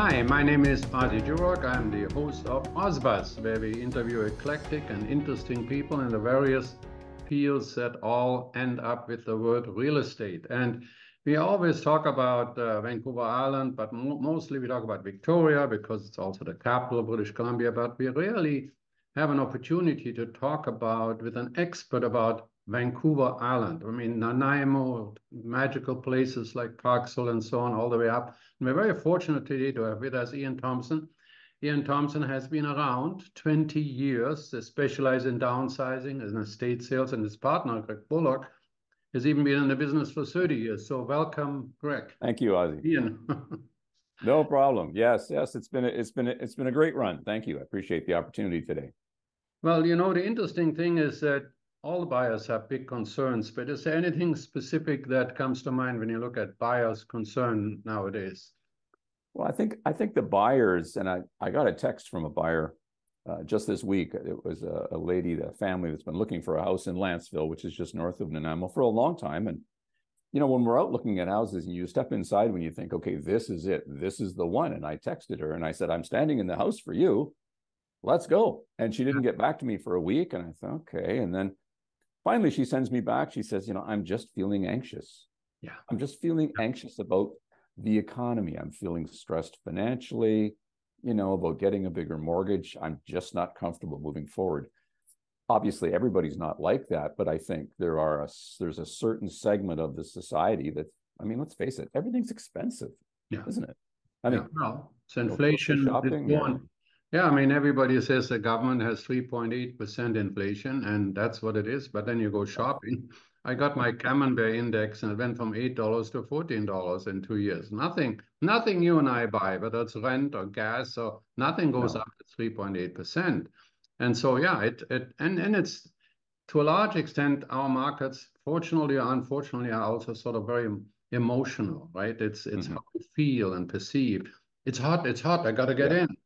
Hi, my name is Ozzie Jurock. I'm the host of OzBuzz, where we interview eclectic and interesting people in the various fields that all end up with the word real estate. And we always talk about uh, Vancouver Island, but mo mostly we talk about Victoria because it's also the capital of British Columbia. But we rarely have an opportunity to talk about with an expert about Vancouver Island. I mean, Nanaimo, magical places like Parksville and so on, all the way up. And we're very fortunate today to have with us Ian Thompson. Ian Thompson has been around 20 years, specialized in downsizing and estate sales, and his partner, Greg Bullock, has even been in the business for 30 years. So welcome, Greg. Thank you, Ozzie. Ian. no problem. Yes, yes, it's been a, it's been a, it's been a great run. Thank you. I appreciate the opportunity today. Well, you know, the interesting thing is that all buyers have big concerns, but is there anything specific that comes to mind when you look at buyers' concern nowadays? Well, I think I think the buyers, and I, I got a text from a buyer uh, just this week. It was a, a lady, a family that's been looking for a house in Lantzville, which is just north of Nanaimo, for a long time. And you know, when we're out looking at houses, and you step inside when you think, okay, this is it, this is the one. And I texted her and I said, I'm standing in the house for you. Let's go. And she didn't get back to me for a week. And I thought, okay. And then finally she sends me back. She says you know i'm just feeling anxious. Yeah. I'm just feeling anxious about the economy. I'm feeling stressed financially you know about getting a bigger mortgage. I'm just not comfortable moving forward. Obviously everybody's not like that but i think there are a, there's a certain segment of the society that i mean let's face it everything's expensive yeah. isn't it? I mean yeah, well, it's inflation shopping, yeah, I mean, everybody says the government has 3.8% inflation, and that's what it is. But then you go shopping. I got my Camembert index, and it went from $8 to $14 in two years. Nothing, nothing you and I buy, whether it's rent or gas or nothing goes no. up to 3.8%. And so, yeah, it, it and, and it's to a large extent, our markets, fortunately or unfortunately, are also sort of very emotional, right? It's it's mm-hmm. how we feel and perceive. It's hot, it's hot, I gotta get yeah. in.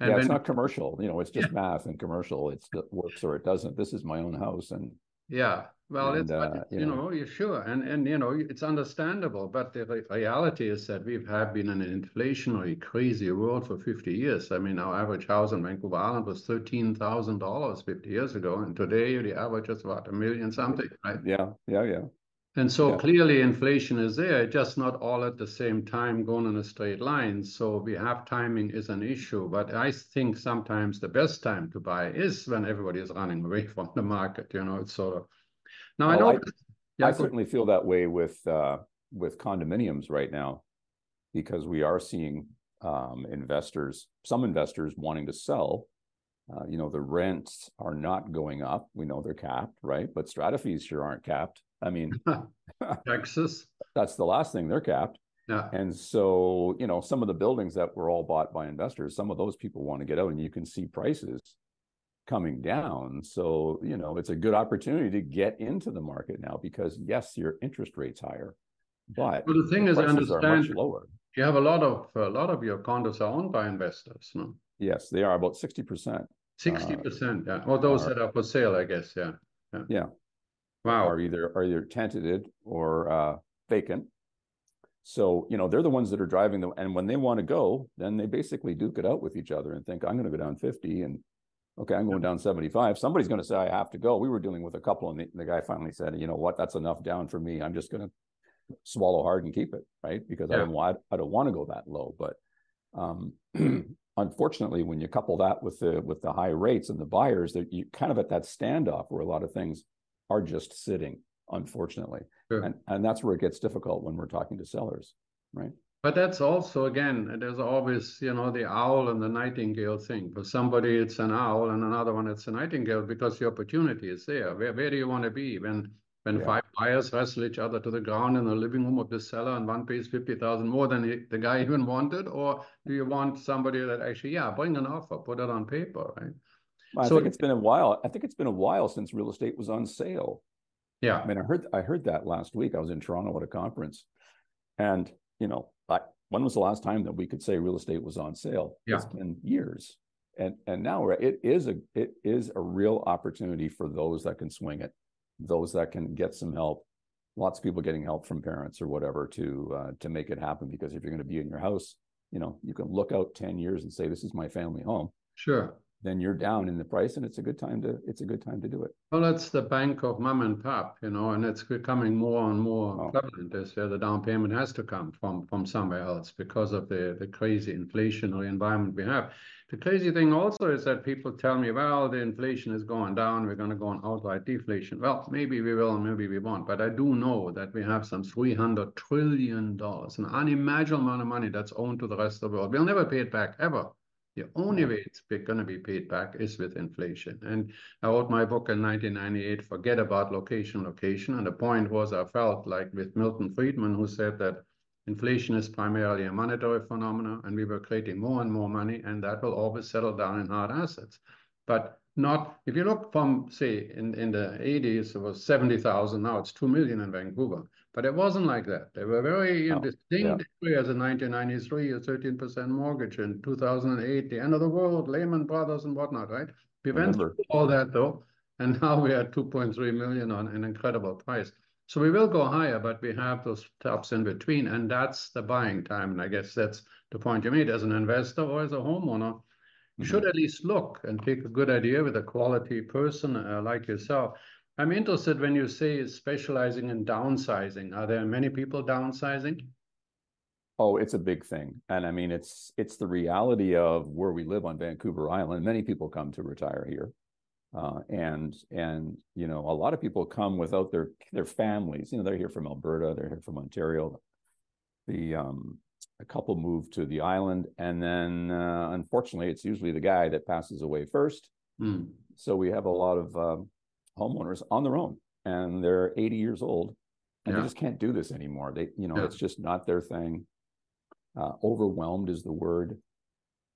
And yeah, it's not commercial. You know, it's just yeah. math and commercial. It's it works or it doesn't. This is my own house, and yeah, well, and, it's uh, you, know you know, know, sure, and and you know, it's understandable. But the re- reality is that we've have been in an inflationary, crazy world for 50 years. I mean, our average house in Vancouver Island was thirteen thousand dollars 50 years ago, and today the average is about a million something, right? Yeah, yeah, yeah. And so yeah. clearly inflation is there, just not all at the same time going in a straight line. So we have timing is an issue, but I think sometimes the best time to buy is when everybody is running away from the market. You know, it's sort of now well, I know. I, yeah, I certainly feel that way with uh, with condominiums right now, because we are seeing um, investors, some investors wanting to sell. Uh, you know, the rents are not going up. We know they're capped, right? But strata fees sure aren't capped. I mean, taxes. That's the last thing they're capped. Yeah. And so, you know, some of the buildings that were all bought by investors, some of those people want to get out, and you can see prices coming down. So, you know, it's a good opportunity to get into the market now because yes, your interest rate's higher, but well, the thing the is, I understand lower. You have a lot of a lot of your condos are owned by investors, no? Yes, they are about sixty percent. Uh, sixty percent, yeah. Or those are, that are for sale, I guess, yeah. Yeah. yeah. Wow. Are either are either tenanted or uh, vacant. So you know they're the ones that are driving them, and when they want to go, then they basically duke it out with each other and think I'm going to go down 50, and okay, I'm going down 75. Somebody's going to say I have to go. We were dealing with a couple, and the, the guy finally said, you know what, that's enough down for me. I'm just going to swallow hard and keep it, right? Because yeah. I don't want I don't want to go that low. But um, unfortunately, when you couple that with the with the high rates and the buyers, that you kind of at that standoff where a lot of things are just sitting, unfortunately. Sure. And, and that's where it gets difficult when we're talking to sellers, right? But that's also, again, there's always, you know, the owl and the nightingale thing. For somebody, it's an owl, and another one, it's a nightingale because the opportunity is there. Where, where do you want to be when when yeah. five buyers wrestle each other to the ground in the living room of the seller and one pays 50,000 more than he, the guy even wanted? Or do you want somebody that actually, yeah, bring an offer, put it on paper, right? I so think it's been a while. I think it's been a while since real estate was on sale. Yeah. I mean, I heard I heard that last week. I was in Toronto at a conference, and you know, I, when was the last time that we could say real estate was on sale? Yeah. It's been years, and and now it is a it is a real opportunity for those that can swing it, those that can get some help. Lots of people getting help from parents or whatever to uh, to make it happen. Because if you're going to be in your house, you know, you can look out 10 years and say, this is my family home. Sure. Then you're down in the price and it's a good time to, it's a good time to do it. Well, it's the bank of mom and pop, you know, and it's becoming more and more Oh. prevalent. This where the down payment has to come from from somewhere else because of the the crazy inflationary environment we have. The crazy thing also is that people tell me, well, the inflation is going down, we're going to go on outright deflation. Well, maybe we will, maybe we won't. But I do know that we have some $300 trillion, an unimaginable amount of money that's owed to the rest of the world. We'll never pay it back, ever. The only way it's going to be paid back is with inflation. And I wrote my book in 1998, Forget About Location, Location. And the point was, I felt like with Milton Friedman, who said that inflation is primarily a monetary phenomenon, and we were creating more and more money, and that will always settle down in hard assets. But not, if you look from, say, in, in the 80s, it was 70,000, now it's 2 million in Vancouver. But it wasn't like that. They were very Oh, distinct areas in 1993, a 13% mortgage, in 2008, the end of the world, Lehman Brothers and whatnot, right? We went through all that though, and now we are 2.3 million on an incredible price. So we will go higher, but we have those tops in between, and that's the buying time. And I guess that's the point you made as an investor or as a homeowner. You Mhm. should at least look and take a good idea with a quality person uh, like yourself. I'm interested when you say specializing in downsizing. Are there many people downsizing? Oh, it's a big thing. And I mean, it's it's the reality of where we live on Vancouver Island. Many people come to retire here. Uh, and and you know, a lot of people come without their their families. You know, they're here from Alberta, they're here from Ontario. The um a couple move to the island, and then uh, unfortunately, it's usually the guy that passes away first. Hmm. So we have a lot of um, homeowners on their own, and they're 80 years old, and Yeah. they just can't do this anymore. They, you know, Yeah. it's just not their thing. Uh, overwhelmed is the word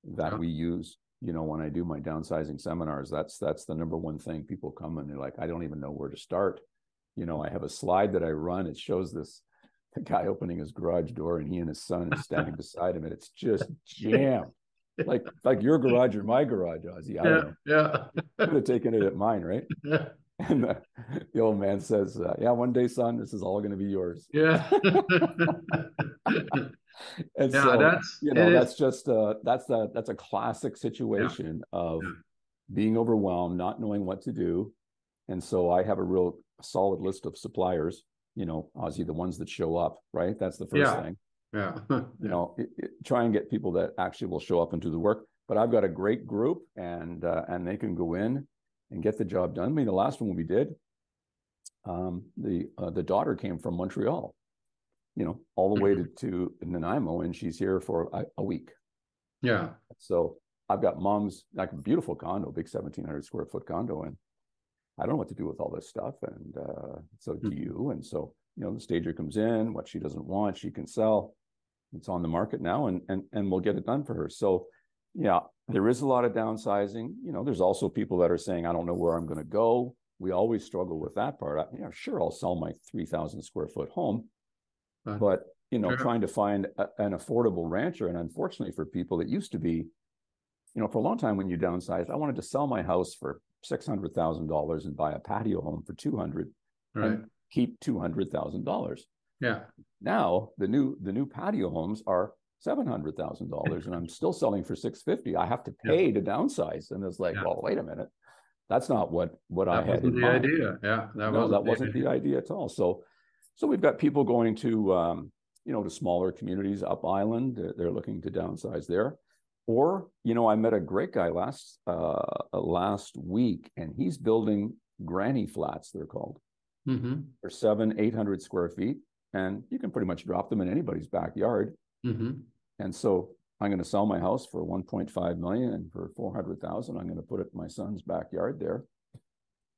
that Yeah. we use. You know, when I do my downsizing seminars, that's that's the number one thing. People come and they're like, I don't even know where to start. You know, I have a slide that I run. It shows this the guy opening his garage door, and he and his son is standing beside him, and it's just jammed. Like like your garage or my garage, Ozzie. I Yeah, yeah. Could have taken it at mine, right? Yeah, And the, the old man says, uh, "Yeah, one day, son, this is all going to be yours." yeah. And Yeah, so, that's, you know, is- that's just uh, that's a that's a classic situation of Yeah. being overwhelmed, not knowing what to do. And so, I have a real solid list of suppliers. You know, Ozzie, the ones that show up, right? That's the first Yeah. thing. yeah. You know, it, it- try and get people that actually will show up and do the work. But I've got a great group, and uh, and they can go in and get the job done. I mean, the last one we did, um, the uh, the daughter came from Montreal, you know, all the way to, to Nanaimo, and she's here for a, a week. Yeah, So I've got mom's like a beautiful condo, big seventeen hundred square foot condo, and I don't know what to do with all this stuff. And uh, so do Mhm. you? And so you know, the stager comes in, what she doesn't want, she can sell. It's on the market now, and and and we'll get it done for her. So yeah, there is a lot of downsizing. You know, there's also people that are saying, I don't know where I'm going to go. We always struggle with that part. I, yeah, sure, I'll sell my three thousand square foot home, Right. but you know, Sure. trying to find a, an affordable rancher, and unfortunately for people, it used to be, you know, for a long time when you downsized, I wanted to sell my house for six hundred thousand dollars and buy a patio home for two hundred right. and keep two hundred thousand dollars. Yeah, Now the new the new patio homes are seven hundred thousand dollars, and I'm still selling for six fifty. I have to Yeah. pay to downsize, and it's like, Yeah. well, wait a minute, that's not what what I had the mind. idea. Yeah, that no, wasn't that the wasn't idea. the idea at all. So, so we've got people going to um, you know to smaller communities up island. They're looking to downsize there, or you know, I met a great guy last uh, last week, and he's building granny flats. They're called. Mm-hmm, They're seven, eight hundred square feet, and you can pretty much drop them in anybody's backyard. mm-hmm. And so I'm going to sell my house for 1.5 million and for 400,000, I'm going to put it in my son's backyard there.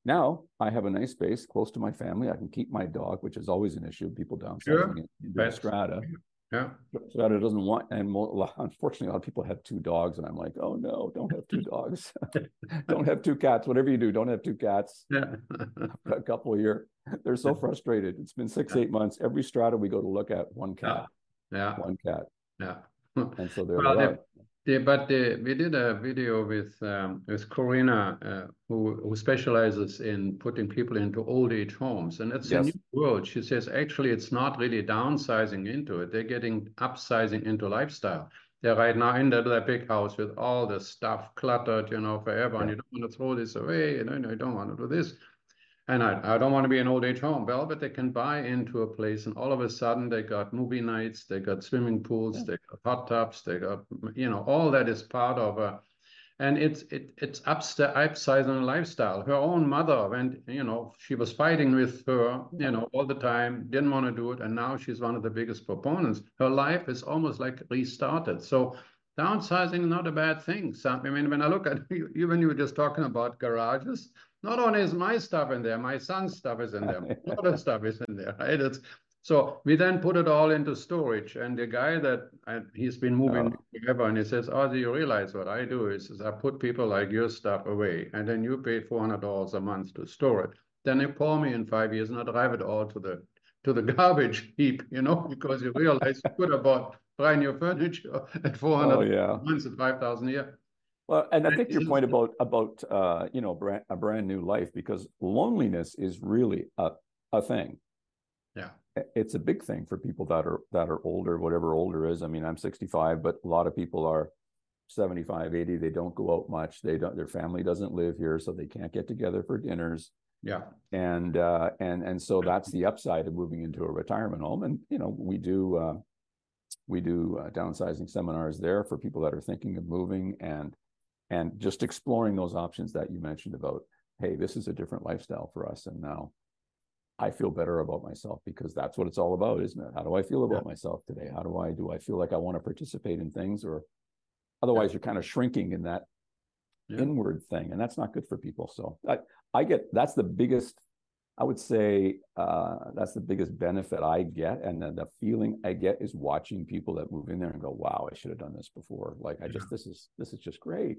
Now I have a nice space close to my family. I can keep my dog, which is always an issue. People downsizing Sure. a That's- strata. Yeah, Strata doesn't want, and unfortunately, a lot of people have two dogs, and I'm like, oh no, don't have two dogs, don't have two cats. Whatever you do, don't have two cats. yeah. A couple here, they're so frustrated. It's been six, eight months. Every strata we go to look at, one cat, Yeah, one cat, yeah. and so there Well, they the- but the, we did a video with um, with Corina, uh, who who specializes in putting people into old age homes, and it's a new world. She says actually it's not really downsizing into it; they're getting upsizing into lifestyle. they're right now in that, that big house with all the stuff cluttered, you know, forever, Yeah. and you don't want to throw this away, you know, you don't want to do this. And I, I don't want to be an old age home. Well, but they can buy into a place, and all of a sudden they got movie nights, they got swimming pools, Yeah. they got hot tubs, they got, you know, all that is part of a, and it's it it's upsta- upsizing lifestyle. Her own mother went, you know, she was fighting with her, you know, all the time, didn't want to do it, and now she's one of the biggest proponents. Her life is almost like restarted. So downsizing is not a bad thing. So, I mean, when I look at you, even you were just talking about garages, not only is my stuff in there, my son's stuff is in there, my daughter's stuff is in there, right? It's so we then put it all into storage. And the guy that and he's been moving Oh. forever, and he says, "Oh, do you realize what I do is, is I put people like your stuff away, and then you pay four hundred dollars a month to store it. Then they call me in five years, and I drive it all to the to the garbage heap, you know, because you realize you could have bought brand new furniture at oh, four Oh, hundred yeah. a month at five thousand a year. Well, and I think your point about about uh, you know brand, a brand new life because loneliness is really a a thing. Yeah. It's a big thing for people that are that are older, whatever older is. I mean, I'm 65, but a lot of people are 75, 80. They don't go out much. They don't. Their family doesn't live here, so they can't get together for dinners. Yeah. and uh, and and so that's the upside of moving into a retirement home. And you know, we do uh, we do uh, downsizing seminars there for people that are thinking of moving and and just exploring those options that you mentioned about. Hey, this is a different lifestyle for us, and now I feel better about myself because that's what it's all about, isn't it? How do I feel about myself today? How do I do I feel like I want to participate in things or otherwise you're kind of shrinking in that Yeah. inward thing and that's not good for people so i i get that's the biggest i would say uh that's the biggest benefit i get and then the feeling i get is watching people that move in there and go wow i should have done this before like i just this is this is just great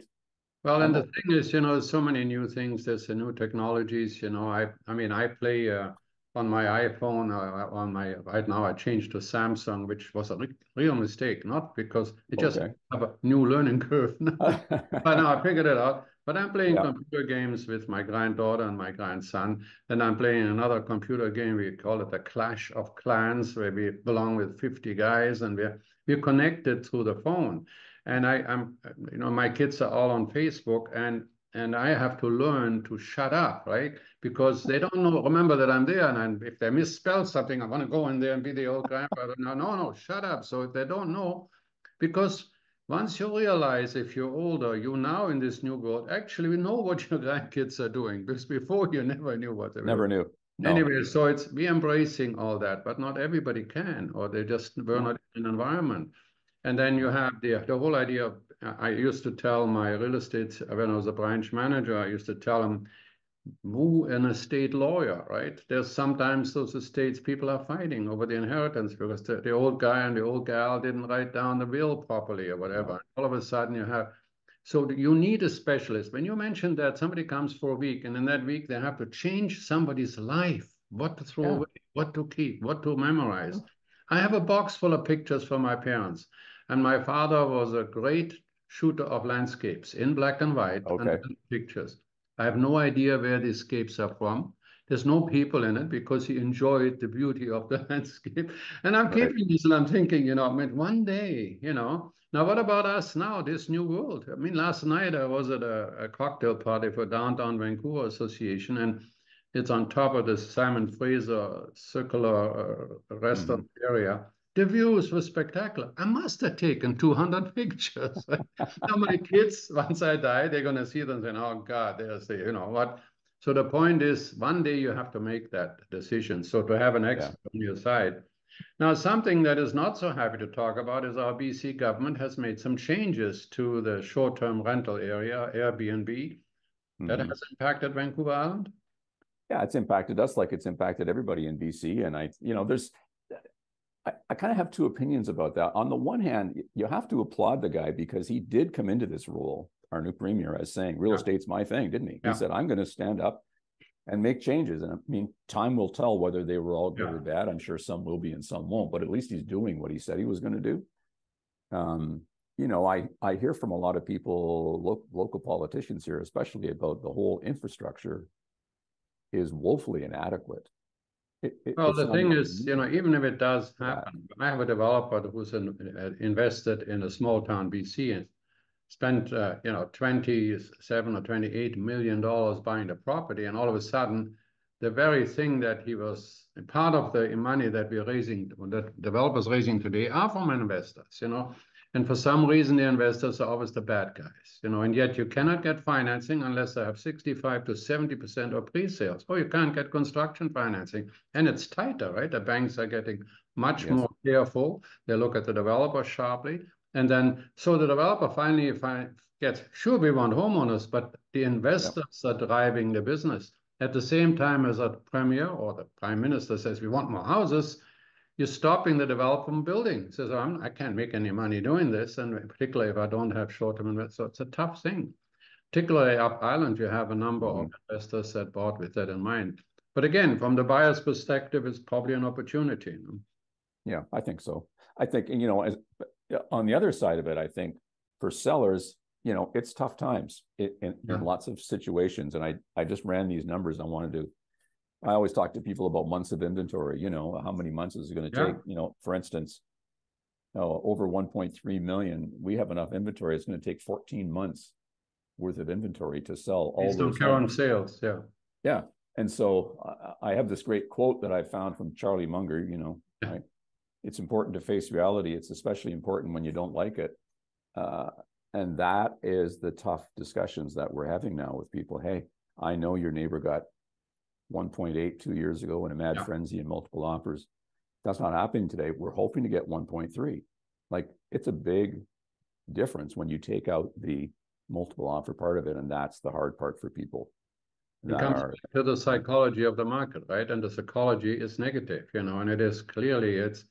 Well, and the thing is, you know, so many new things. There's the new technologies. You know, I I mean, I play uh, on my iPhone. Uh, on my right now, I changed to Samsung, which was a re- real mistake. Not because it just Okay. have a new learning curve. but now I figured it out. But I'm playing Yeah. computer games with my granddaughter and my grandson. And I'm playing another computer game. We call it the Clash of Clans, where we belong with 50 guys and we're we're connected through the phone. And I, I'm, you know, my kids are all on Facebook, and and I have to learn to shut up, right? Because they don't know, remember that I'm there, and I'm, if they misspell something, I want to go in there and be the old grandfather. No, no, no, shut up. So if they don't know, because once you realize if you're older, you now in this new world actually we know what your grandkids are doing, because before you never knew what they were never knew no. Anyway, so it's we embracing all that, but not everybody can, or they just were No. not in an environment. And then you have the the whole idea of I used to tell my real estate when I was a branch manager, I used to tell them, woo an estate lawyer, right? There's sometimes those estates people are fighting over the inheritance because the, the old guy and the old gal didn't write down the will properly or whatever. All of a sudden you have so you need a specialist. When you mentioned that somebody comes for a week and in that week they have to change somebody's life, what to throw Yeah. away, what to keep, what to memorize. I have a box full of pictures from my parents. And my father was a great shooter of landscapes in black and white and pictures. I have no idea where these scapes are from. There's no people in it because he enjoyed the beauty of the landscape. And I'm Right. keeping this and I'm thinking, you know, I mean, one day, you know, now what about us now, this new world? I mean, last night I was at a, a cocktail party for Downtown Vancouver Association and it's on top of the Simon Fraser circular uh, restaurant area. The views were spectacular. I must have taken 200 pictures. How many kids, once I die, they're going to see them and say, oh God, there's the, you know what? So the point is, one day you have to make that decision. So to have an expert on your side. Now, something that is not so happy to talk about is our BC government has made some changes to the short-term rental area, Airbnb, that Mhm. has impacted Vancouver Island. yeah it's impacted us like it's impacted everybody in bc and i you know there's I, I kind of have two opinions about that. On the one hand, you have to applaud the guy because he did come into this role, our new premier, as saying real Yeah. estate's my thing, didn't he? Yeah. He said, I'm going to stand up and make changes. And I mean, time will tell whether they were all good Yeah. or bad. I'm sure some will be and some won't, but at least he's doing what he said he was going to do. Um, you know, I, I hear from a lot of people, lo- local politicians here, especially about the whole infrastructure is woefully inadequate. It, it, Well, the thing is, you know, even if it does happen, I have a developer who's in, uh, invested in a small town BC and spent, uh, you know, twenty-seven or twenty-eight million dollars buying the property, and all of a sudden, the very thing that he was part of the money that we're raising, that developers raising today, are from investors, you know. And for some reason, the investors are always the bad guys, you know, and yet you cannot get financing unless they have sixty-five to seventy percent of pre-sales, or you can't get construction financing. And it's tighter, right? The banks are getting much Yes. more careful. They look at the developer sharply. And then, so the developer finally gets, sure, we want homeowners, but the investors are driving the business. At the same time as a premier or the prime minister says, we want more houses, you're stopping the developer from building. Says, I'm, I can't make any money doing this, and particularly if I don't have short-term investors. So it's a tough thing. Particularly up island, you have a number of mm-hmm. investors that bought with that in mind. But again, from the buyer's perspective, it's probably an opportunity. you know? Yeah, I think so. I think, you know, as on the other side of it, I think for sellers, you know, it's tough times in, in, Yeah. in lots of situations. And I, I just ran these numbers. I wanted to, I always talk to people about months of inventory, you know, how many months is it going to Yeah. take? You know, for instance, oh, over 1.3 million, we have enough inventory. It's going to take 14 months worth of inventory to sell all those current sales, yeah. Yeah. And so I, I have this great quote that I found from Charlie Munger, you know, right? It's important to face reality. It's especially important when you don't like it. Uh, and that is the tough discussions that we're having now with people. Hey, I know your neighbor got 1.8 two years ago in a mad Yeah. frenzy and multiple offers. That's not happening today. We're hoping to get 1.3. Like it's a big difference when you take out the multiple offer part of it. And that's the hard part for people. It comes are- to the psychology of the market, right? And the psychology is negative, you know, and it is clearly it's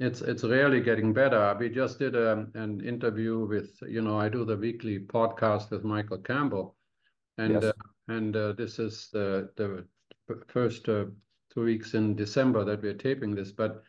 it's it's rarely getting better. We just did a, an interview with, you know, I do the weekly podcast with Michael Campbell, and Yes. uh, and uh, this is the the first uh, two weeks in December that we're taping this, but.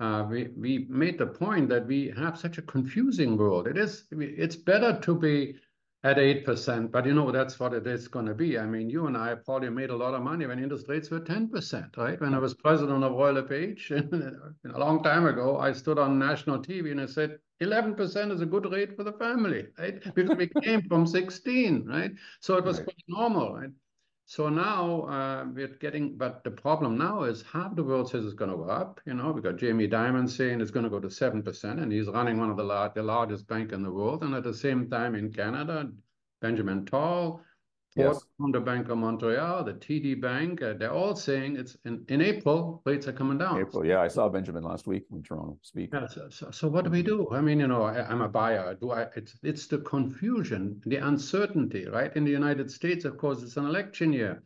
Uh, we we made the point that we have such a confusing world. It is it's better to be at 8%, but you know, that's what it is going to be. I mean, you and I probably made a lot of money when interest rates were 10%, right? When I was president of Royal LePage a long time ago, I stood on national TV and I said, 11% is a good rate for the family, right? Because we came from 16, right? So it was Right. quite normal, right? So now uh, we're getting, but the problem now is half the world says it's going to go up. You know, we got Jamie Dimon saying it's going to go to seven percent, and he's running one of the, lar- the largest bank in the world. And at the same time, in Canada, Benjamin Tal, Ford, Yes. the Bank of Montreal, the TD Bank, uh, they're all saying it's in, in April rates are coming down. April. Yeah, I saw Benjamin last week in Toronto speak. Yeah, so, so, so what do we do? I mean, you know, I, I'm a buyer. Do I? It's it's the confusion, the uncertainty, right? In the United States, of course, it's an election year,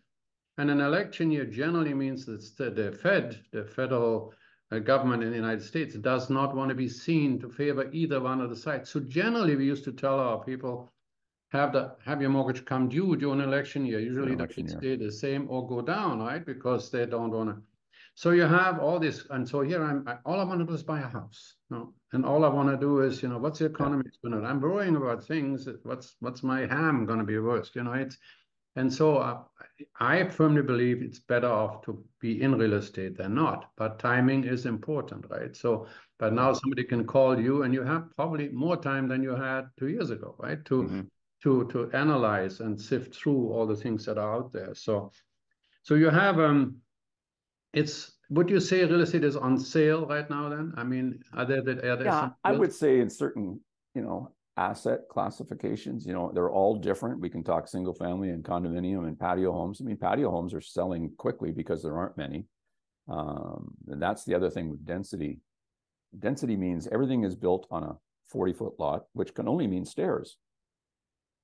and an election year generally means that the, the Fed, the federal uh, government in the United States, does not want to be seen to favor either one of the sides. So generally, we used to tell our people, have the have your mortgage come due during election year. Usually, the rates year. stay the same or go down, right? Because they don't want to. So you have all this, and so here I'm. I, all I want to do is buy a house, no, and all I want to do is, you know, what's the economy going to? I'm worrying about things. What's what's my ham going to be worst? You know, it's, and so uh, I firmly believe it's better off to be in real estate than not. But timing is important, right? So, but now somebody can call you, and you have probably more time than you had two years ago, right? To Mhm. To to analyze and sift through all the things that are out there. So, so you have um, it's would you say real estate is on sale right now? Then I mean, are there that are there Yeah, some I would say in certain, you know, asset classifications, you know, they're all different. We can talk single family and condominium and patio homes. I mean, patio homes are selling quickly because there aren't many. Um, and that's the other thing with density. Density means everything is built on a 40 foot lot, which can only mean stairs.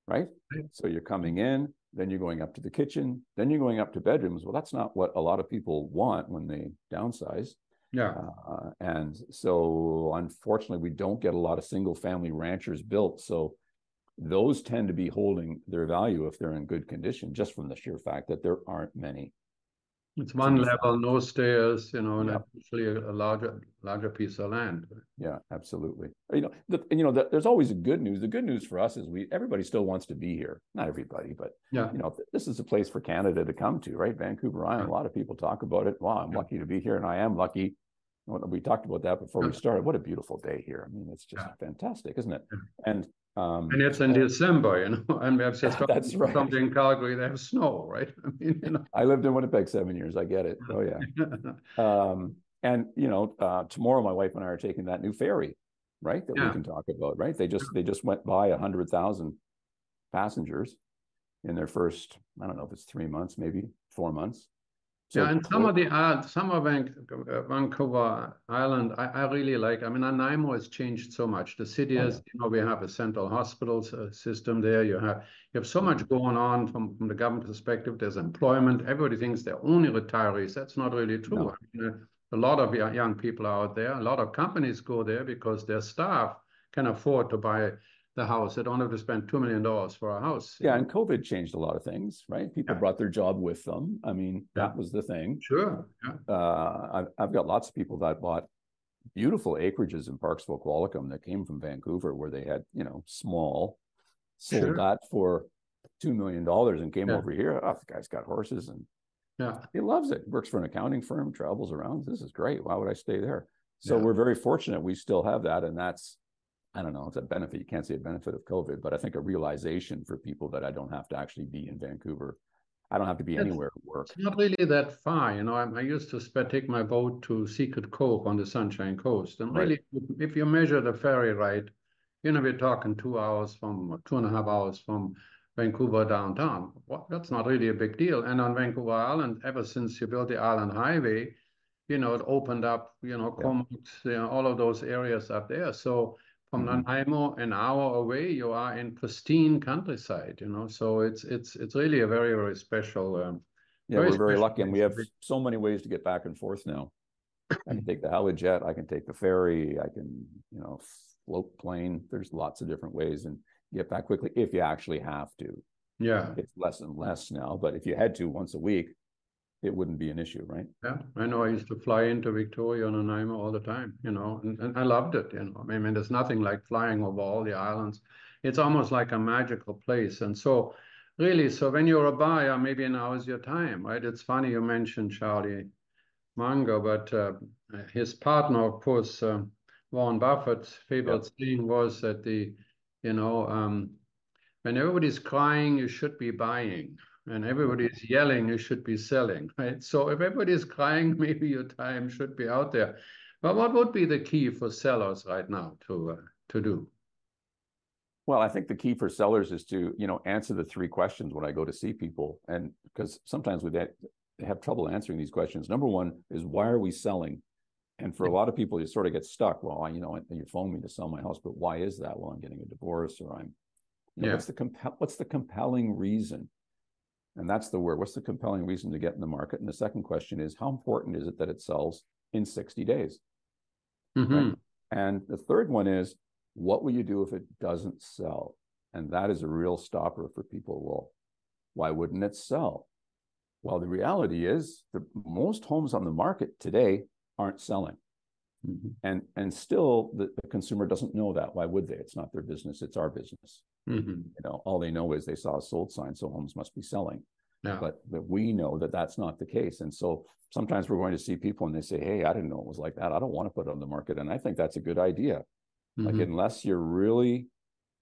Right? So you're coming in, then you're going up to the kitchen, then you're going up to bedrooms. Well, that's not what a lot of people want when they downsize. Yeah, Uh, and so unfortunately, we don't get a lot of single family ranchers built. So those tend to be holding their value if they're in good condition, just from the sheer fact that there aren't many. It's one level, no stairs, you know, and Yeah. actually a, larger larger piece of land. Yeah, absolutely. You know, the, and, you know, the, there's always a good news. The good news for us is we everybody still wants to be here. Not everybody, but Yeah. you know, this is a place for Canada to come to, right? Vancouver Island. A lot of people talk about it. Wow, I'm Yeah. lucky to be here, and I am lucky. We talked about that before we started. What a beautiful day here. I mean, it's just Yeah. fantastic, isn't it? Yeah. And um, And it's in December, you know, and we have just Yeah, that's right. something in Calgary, they have snow, right? I mean, you know. I lived in Winnipeg seven years. I get it. Oh yeah. Um, and you know, uh, tomorrow my wife and I are taking that new ferry, right? That Yeah. we can talk about, right? They just they just went by a hundred thousand passengers in their first, I don't know if it's three months, maybe four months. So Yeah, and some of the uh, some of Vancouver Island, I, I really like. I mean, Nanaimo has changed so much. The city is, you know, we have a central hospitals uh, system there. You have you have so much going on from, from the government perspective. There's employment. Everybody thinks they're only retirees. That's not really true. No. I mean, uh, a lot of young young people are out there. A lot of companies go there because their staff can afford to buy the house. They don't have to spend two million dollars for a house. Yeah, and COVID changed a lot of things, right? People Yeah. brought their job with them. I mean, Yeah. that was the thing. sure. Yeah. Uh, I've, I've got lots of people that bought beautiful acreages in Parksville, Qualicum that came from Vancouver where they had, you know, small, sold Sure. that for $2 million and came Yeah. over here. Oh, the guy's got horses and Yeah. he loves it. Works for an accounting firm, travels around. This is great. Why would I stay there? So Yeah. we're very fortunate we still have that. And that's, I don't know, it's a benefit. You can't say a benefit of COVID, but I think a realization for people that I don't have to actually be in Vancouver. I don't have to be That's- anywhere at work. It's not really that far, you know. I, I used to spe- take my boat to Secret Cove on the Sunshine Coast, and Right. really, if- if you measure the ferry ride, you know, we're talking two hours from two and a half hours from Vancouver downtown. Well, that's not really a big deal. And on Vancouver Island, ever since you built the Island Highway, you know, it opened up, you know, Yeah. Comox, you know, all of those areas up there. So from. Nanaimo, an hour away, you are in pristine countryside, you know. So it's it's it's really a very very special. Um, Yeah, Very we're very lucky, and we have so many ways to get back and forth now. I can take the Helijet, I can take the ferry, I can, you know, float plane. There's lots of different ways and get back quickly if you actually have to. yeah. It's less and less now, but if you had to once a week, it wouldn't be an issue, right? Yeah, I know I used to fly into Victoria and Nanaimo all the time, you know, and, and I loved it, you know. I mean, there's nothing like flying over all the islands. It's almost like a magical place. And so, really, so when you're a buyer, maybe now is your time, right? It's funny you mentioned Charlie Munger, but uh, his partner, of course, um, Warren Buffett's favorite saying was that the, you know, um, when everybody's crying, you should be buying. And everybody's yelling, you should be selling, right? So if everybody's crying, maybe your time should be out there. But what would be the key for sellers right now to uh, to do? Well, I think the key for sellers is to, you know, answer the three questions when I go to see people. And because sometimes we have trouble answering these questions. Number one is why are we selling? And for a lot of people, you sort of get stuck. Well, I, you know, you phone me to sell my house, but why is that? Well, I'm getting a divorce or I'm, you know, Yeah. what's the what's the compelling reason? And that's the word. What's the compelling reason to get in the market? And the second question is how important is it that it sells in 60 days? Mhm. And the third one is, what will you do if it doesn't sell? And that is a real stopper for people. Well, why wouldn't it sell? Well, the reality is the most homes on the market today aren't selling. Mhm. And and still the, the consumer doesn't know that. Why would they? It's not their business, it's our business. Mhm. You know, all they know is they saw a sold sign, so homes must be selling. Yeah. But but we know that that's not the case. And so sometimes we're going to see people and they say, Hey, I didn't know it was like that. I don't want to put it on the market. And I think that's a good idea. Like Mhm. unless you're really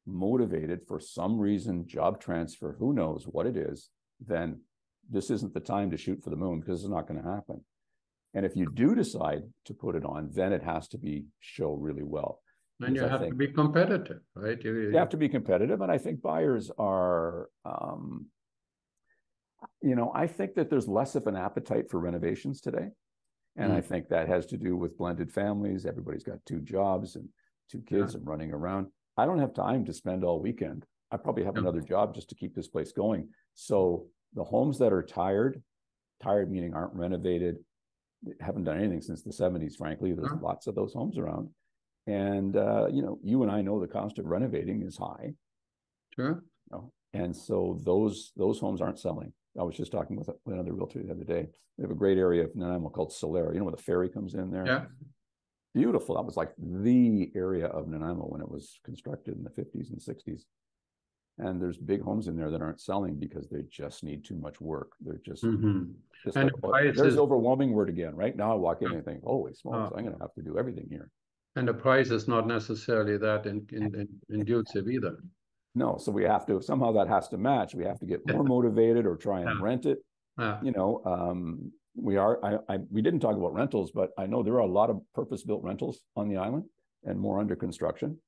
motivated for some reason, job transfer, who knows what it is, then this isn't the time to shoot for the moon because it's not going to happen. And if you do decide to put it on, then it has to be show really well. And you have to be competitive, right? You, You have to be competitive, and I think buyers are. Um, you know, I think that there's less of an appetite for renovations today, and I think that has to do with blended families. Everybody's got two jobs and two kids and running around. I don't have time to spend all weekend. I probably have Yeah. another job just to keep this place going. So the homes that are tired, tired meaning aren't renovated, haven't done anything since the 70s, frankly. There's Yeah. lots of those homes around. And uh, you know, you and I know the cost of renovating is high. Sure. You know? And so those those homes aren't selling. I was just talking with another realtor the other day. We have a great area of Nanaimo called Solera. You know where the ferry comes in there? Yeah. Beautiful. That was like the area of Nanaimo when it was constructed in the 50s and 60s. And there's big homes in there that aren't selling because they just need too much work. They're just, Mhm. just And like, there's overwhelming word again. Right now, I walk in and think, holy smokes, Oh. I'm going to have to do everything here. And the price is not necessarily that in, in, in- inducive either. No, so we have to somehow that has to match. We have to get more motivated or try and Yeah. rent it. Yeah. You know, um, we are. I, I we didn't talk about rentals, but I know there are a lot of purpose-built rentals on the island and more under construction.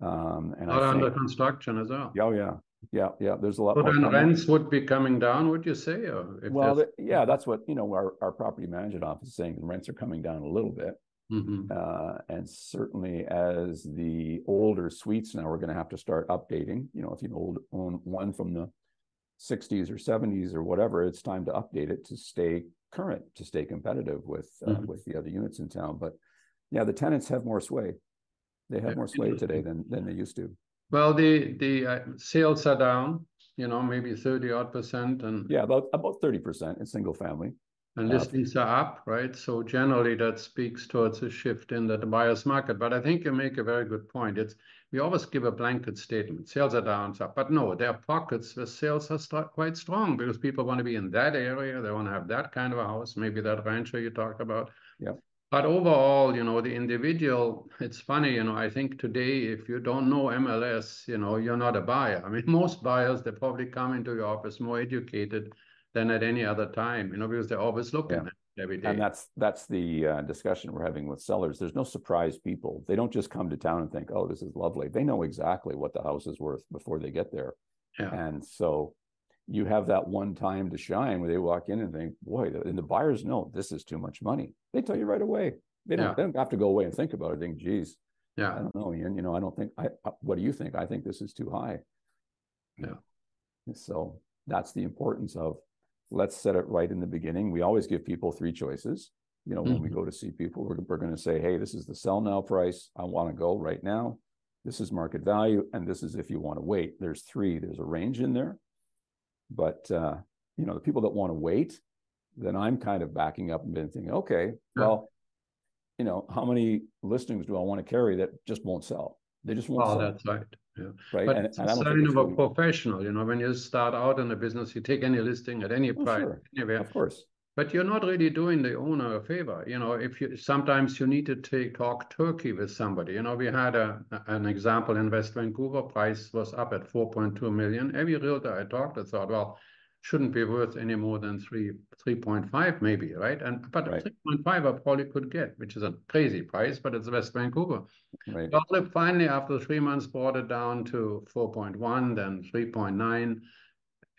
Um, and Not under construction as well. yeah, oh, yeah, yeah, yeah. There's a lot more. then rents would be coming down, would you say, if Well, there's- th- yeah, that's what you know. Our our property management office is saying the rents are coming down a little bit. Mhm. Uh, and certainly as the older suites now, we're gonna have to start updating, you know, if you old, own one from the sixties or seventies or whatever, it's time to update it to stay current, to stay competitive with, uh, Mhm. with the other units in town. But yeah, the tenants have more sway. They have more sway today than, than they used to. Well, the, the uh, sales are down, you know, maybe thirty odd percent and. Yeah, about, about thirty percent in single family. And listings are up, right? So generally that speaks towards a shift in the buyer's market. But I think you make a very good point. It's, we always give a blanket statement, sales are down, so- but no, there are pockets where sales are quite strong because people want to be in that area. They want to have that kind of a house, maybe that rancher you talked about. Yep. But overall, you know, the individual, it's funny, you know, I think today, if you don't know MLS, you know, you're not a buyer. I mean, most buyers, they probably come into your office more educated than at any other time, you know, because they're always looking Yeah. at it every day. And that's, that's the uh, discussion we're having with sellers. There's no surprise people. They don't just come to town and think, oh, this is lovely. They know exactly what the house is worth before they get there. Yeah. And so you have that one time to shine where they walk in and think, boy, and the buyers know this is too much money. They tell you right away. They don't, Yeah. they don't have to go away and think about it. Think, geez, yeah, I don't know, Ian, you know, I don't think, I, I- what do you think? I think this is too high. Yeah. So that's the importance of, let's set it right in the beginning. We always give people three choices. You know, when we Mhm. go to see people, we're, we're gonna say, hey, this is the sell now price. I wanna go right now. This is market value, and this is if you wanna wait. There's three, there's a range in there. But, uh, you know, the people that wanna wait, then I'm kind of backing up and been thinking, okay, Yeah. well, you know, how many listings do I wanna carry that just won't sell? They just won't oh, sell, that's right, yeah. right? But And- it's and a sign of a really- professional, you know, when you start out in a business, you take any listing at any Oh, price, sure. anywhere. Of course, But you're not really doing the owner a favor, you know, if you, sometimes you need to take, talk turkey with somebody, you know, we had a, an example in West Vancouver, price was up at four point two million. Every realtor I talked to thought, well, shouldn't be worth any more than three, three point five maybe, right? And, but Right. three point five I probably could get, which is a crazy price, but it's West Vancouver. right, finally, after three months, brought it down to four point one, then three point nine.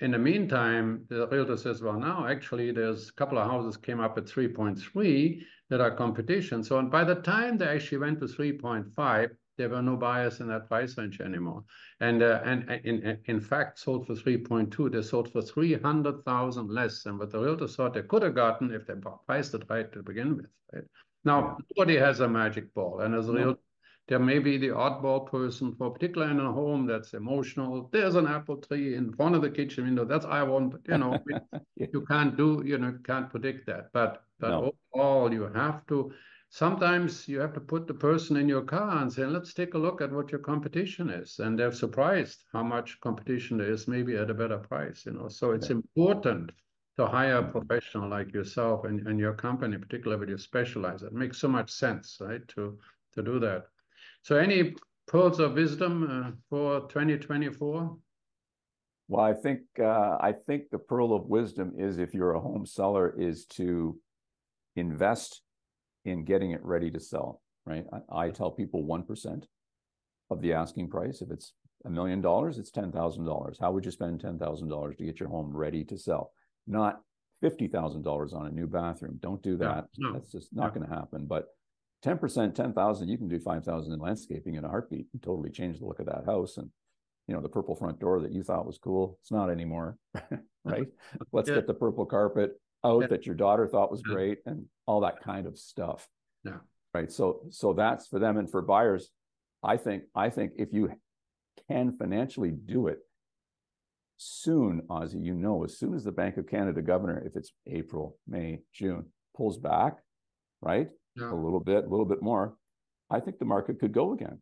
In the meantime, the realtor says, well, now actually there's a couple of houses came up at three point three that are competition. So and by the time they actually went to three point five, there were no buyers in that price range anymore. And uh, and uh, in fact sold for three point two. They sold for three hundred thousand less than what the realtor thought they could have gotten if they priced it right to begin with. Right now, nobody has a magic ball, and as a realtor there may be the oddball person for particularly in a home that's emotional. There's an apple tree in front of the kitchen window. That's I want, you know, you can't do, you know, can't predict that. But but overall, you have to. Sometimes you have to put the person in your car and say, let's take a look at what your competition is. And they're surprised how much competition there is, maybe at a better price, you know. So it's Yeah. important to hire a professional like yourself and, and your company, particularly when you specialize. It makes so much sense, right, to to do that. So any pearls of wisdom uh, for 2024? Well, I think, uh, I think the pearl of wisdom is if you're a home seller is to invest in getting it ready to sell, right? I, I tell people one percent of the asking price. If it's a million dollars, it's ten thousand dollars. How would you spend ten thousand dollars to get your home ready to sell? Not fifty thousand dollars on a new bathroom. Don't do that. no, That's just not gonna happen, but ten percent, ten thousand, you can do five thousand in landscaping in a heartbeat and totally change the look of that house and you know, the purple front door that you thought was cool, it's not anymore, right? Let's Yeah. get the purple carpet out Yeah. that your daughter thought was Yeah. great and all that kind of stuff. Yeah. Right. So, so that's for them and for buyers. I think, I think if you can financially do it, soon, Ozzie, you know, as soon as the Bank of Canada governor, if it's April, May, June, pulls back, right? Yeah. A little bit, a little bit more, I think the market could go again.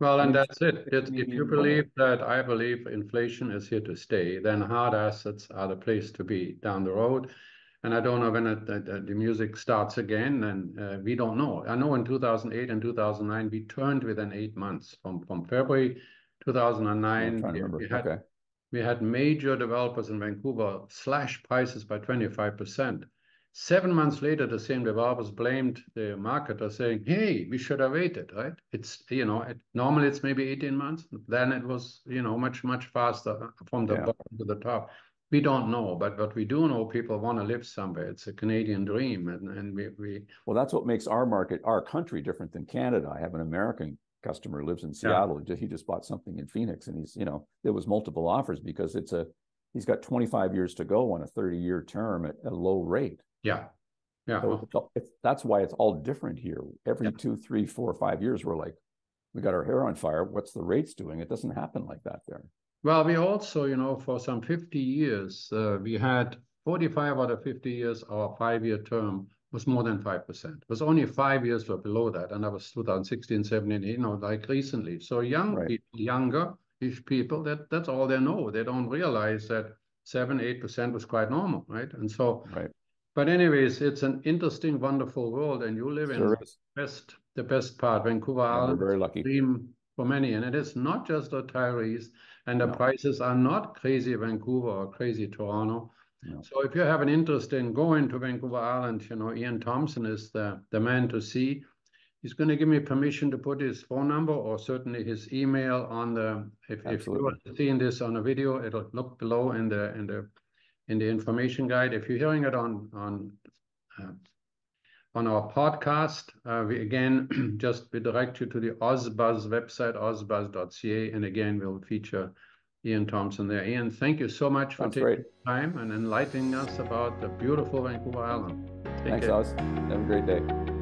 Well, and that's it. It- If you believe that I believe inflation is here to stay, then hard assets are the place to be down the road. And I don't know when it, the, the- the music starts again, and uh, we don't know. I know in 2008 and 2009, we turned within eight months from, from February 2009. we- we had Okay, we had major developers in Vancouver slash prices by 25%. Seven months later, the same developers blamed the marketer saying, hey, we should have waited, right? It's, you know, it, normally it's maybe 18 months. Then it was, you know, much, much faster from the Yeah. bottom to the top. We don't know, but what we do know, people want to live somewhere. It's a Canadian dream. And, and we, we, well, that's what makes our market, our country different than Canada. I have an American customer who lives in Seattle. He ju- He just bought something in Phoenix and he's, you know, there was multiple offers because it's a, he's got twenty-five years to go on a thirty-year term at a low rate. Yeah, yeah. So it's all- it's, that's why it's all different here. Every Yeah. two, three, four, five years, we're like, we got our hair on fire. What's the rates doing? It doesn't happen like that there. Well, we also, you know, for some 50 years, uh, we had 45 out of 50 years, our five-year term was more than 5%. It was only five years were below that, and that was 2016, 17, you know, like recently. So young Right. people, younger-ish people, that that's all they know. They don't realize that 7, 8% was quite normal, right? And so, Right. But anyways, it's an interesting, wonderful world, and you live in Sure the best, the best part, Vancouver Yeah, We're very lucky. dream for many, and it is not just retirees, and the No. prices are not crazy Vancouver or crazy Toronto. No. So if you have an interest in going to Vancouver Island, you know, Ian Thompson is the, the man to see. He's going to give me permission to put his phone number or certainly his email on the, if, if you're Absolutely. seeing this on a video, it'll look below in the, in the, in the information guide. If you're hearing it on, on, uh, on our podcast. Uh, we again just we direct you to the Ozbuzz website, ozbuzz.ca, and again we'll feature Ian Thompson there. Ian, thank you so much for Sounds taking great. time and enlightening us about the beautiful Vancouver Island. Take Thanks, care. Oz. Have a great day.